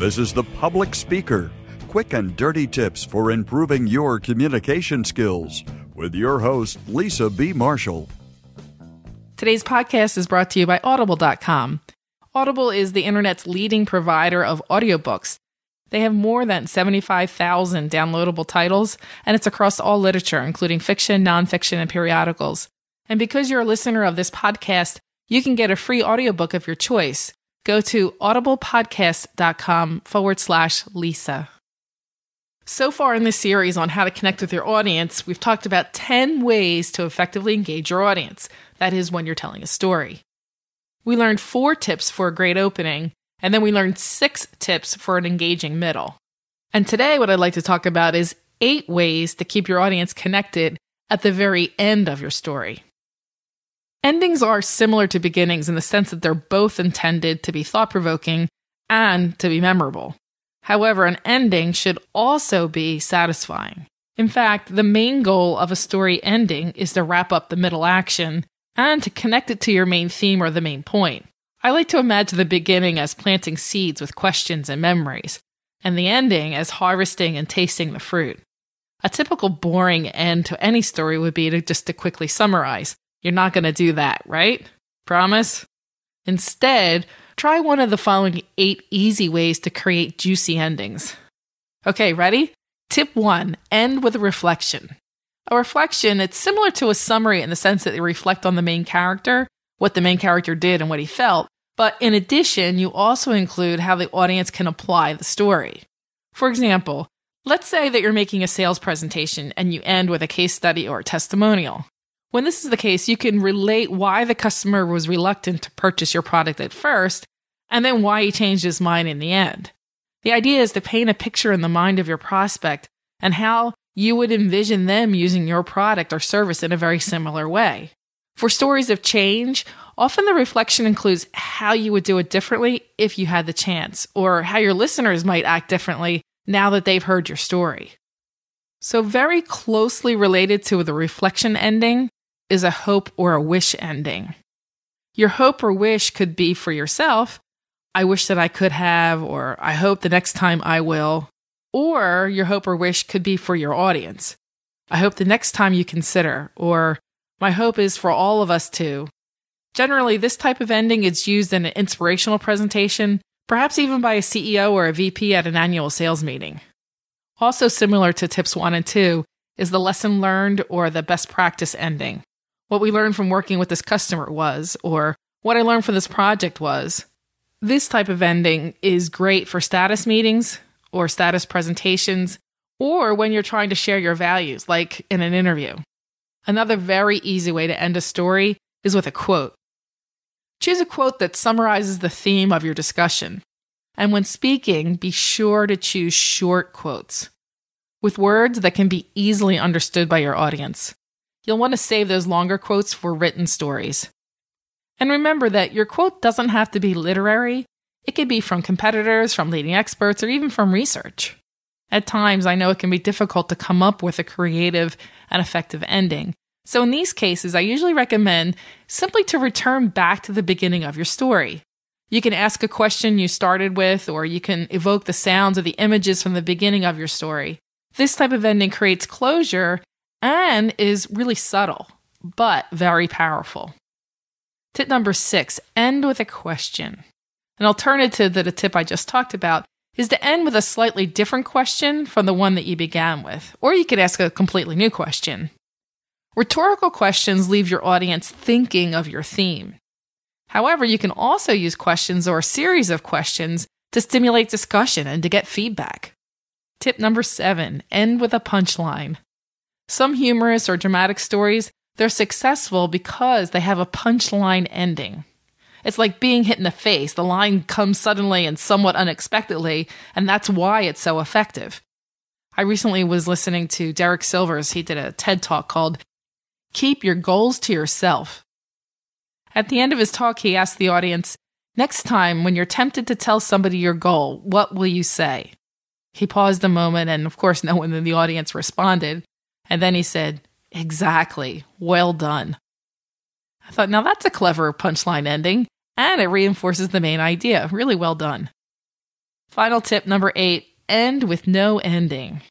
This is The Public Speaker quick and dirty tips for improving your communication skills with your host, Lisa B. Marshall. Today's podcast is brought to you by Audible.com. Audible is the internet's leading provider of audiobooks. They have more than 75,000 downloadable titles, and it's across all literature, including fiction, nonfiction, and periodicals. And because you're a listener of this podcast, you can get a free audiobook of your choice go to audiblepodcast.com forward slash Lisa. So far in this series on how to connect with your audience, we've talked about 10 ways to effectively engage your audience. That is, when you're telling a story. We learned four tips for a great opening, and then we learned six tips for an engaging middle. And today, what I'd like to talk about is eight ways to keep your audience connected at the very end of your story. Endings are similar to beginnings in the sense that they're both intended to be thought provoking and to be memorable. However, an ending should also be satisfying. In fact, the main goal of a story ending is to wrap up the middle action and to connect it to your main theme or the main point. I like to imagine the beginning as planting seeds with questions and memories, and the ending as harvesting and tasting the fruit. A typical boring end to any story would be to just to quickly summarize you're not going to do that, right? Promise? Instead, try one of the following eight easy ways to create juicy endings. Okay, ready? Tip one end with a reflection. A reflection, it's similar to a summary in the sense that they reflect on the main character, what the main character did and what he felt, but in addition, you also include how the audience can apply the story. For example, let's say that you're making a sales presentation and you end with a case study or a testimonial. When this is the case, you can relate why the customer was reluctant to purchase your product at first and then why he changed his mind in the end. The idea is to paint a picture in the mind of your prospect and how you would envision them using your product or service in a very similar way. For stories of change, often the reflection includes how you would do it differently if you had the chance, or how your listeners might act differently now that they've heard your story. So, very closely related to the reflection ending is a hope or a wish ending. Your hope or wish could be for yourself, I wish that I could have, or I hope the next time I will. Or your hope or wish could be for your audience. I hope the next time you consider, or my hope is for all of us to. Generally, this type of ending is used in an inspirational presentation, perhaps even by a CEO or a VP at an annual sales meeting. Also, similar to tips one and two, is the lesson learned or the best practice ending what we learned from working with this customer was, or what I learned from this project was. This type of ending is great for status meetings or status presentations, or when you're trying to share your values, like in an interview. Another very easy way to end a story is with a quote. Choose a quote that summarizes the theme of your discussion. And when speaking, be sure to choose short quotes with words that can be easily understood by your audience. You'll want to save those longer quotes for written stories. And remember that your quote doesn't have to be literary, it could be from competitors, from leading experts, or even from research. At times, I know it can be difficult to come up with a creative and effective ending. So, in these cases, I usually recommend simply to return back to the beginning of your story. You can ask a question you started with, or you can evoke the sounds or the images from the beginning of your story. This type of ending creates closure and is really subtle, but very powerful. Tip number six end with a question. An alternative to the tip I just talked about is to end with a slightly different question from the one that you began with, or you could ask a completely new question. Rhetorical questions leave your audience thinking of your theme. However, you can also use questions or a series of questions to stimulate discussion and to get feedback. Tip number seven end with a punchline. Some humorous or dramatic stories, they're successful because they have a punchline ending. It's like being hit in the face. The line comes suddenly and somewhat unexpectedly, and that's why it's so effective. I recently was listening to Derek Sivers. He did a TED talk called Keep Your Goals to Yourself. At the end of his talk, he asked the audience, Next time, when you're tempted to tell somebody your goal, what will you say? He paused a moment, and of course, no one in the audience responded. And then he said, Exactly. Well done. I thought, now that's a clever punchline ending, and it reinforces the main idea. Really well done. Final tip number eight end with no ending.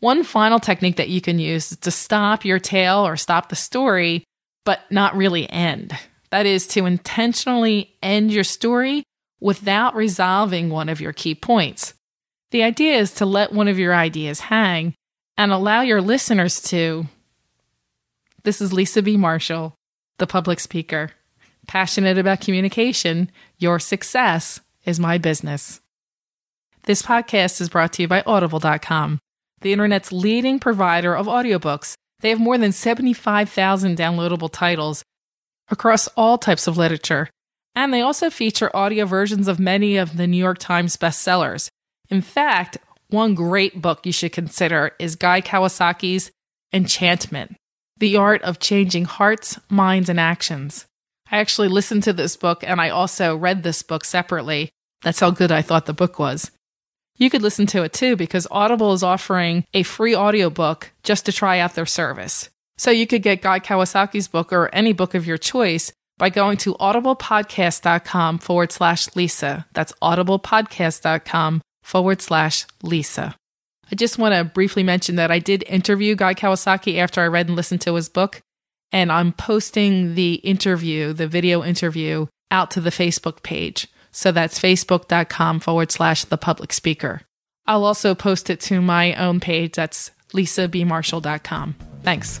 One final technique that you can use is to stop your tale or stop the story, but not really end. That is to intentionally end your story without resolving one of your key points. The idea is to let one of your ideas hang and allow your listeners to. This is Lisa B. Marshall, the public speaker. Passionate about communication, your success is my business. This podcast is brought to you by Audible.com, the internet's leading provider of audiobooks. They have more than 75,000 downloadable titles across all types of literature, and they also feature audio versions of many of the New York Times bestsellers. In fact, one great book you should consider is Guy Kawasaki's Enchantment The Art of Changing Hearts, Minds, and Actions. I actually listened to this book and I also read this book separately. That's how good I thought the book was. You could listen to it too because Audible is offering a free audiobook just to try out their service. So you could get Guy Kawasaki's book or any book of your choice by going to audiblepodcast.com forward slash Lisa. That's audiblepodcast.com forward slash Lisa. I just want to briefly mention that I did interview Guy Kawasaki after I read and listened to his book, and I'm posting the interview, the video interview, out to the Facebook page. So that's facebook.com forward slash the public speaker. I'll also post it to my own page. That's lisabmarshall.com. Thanks.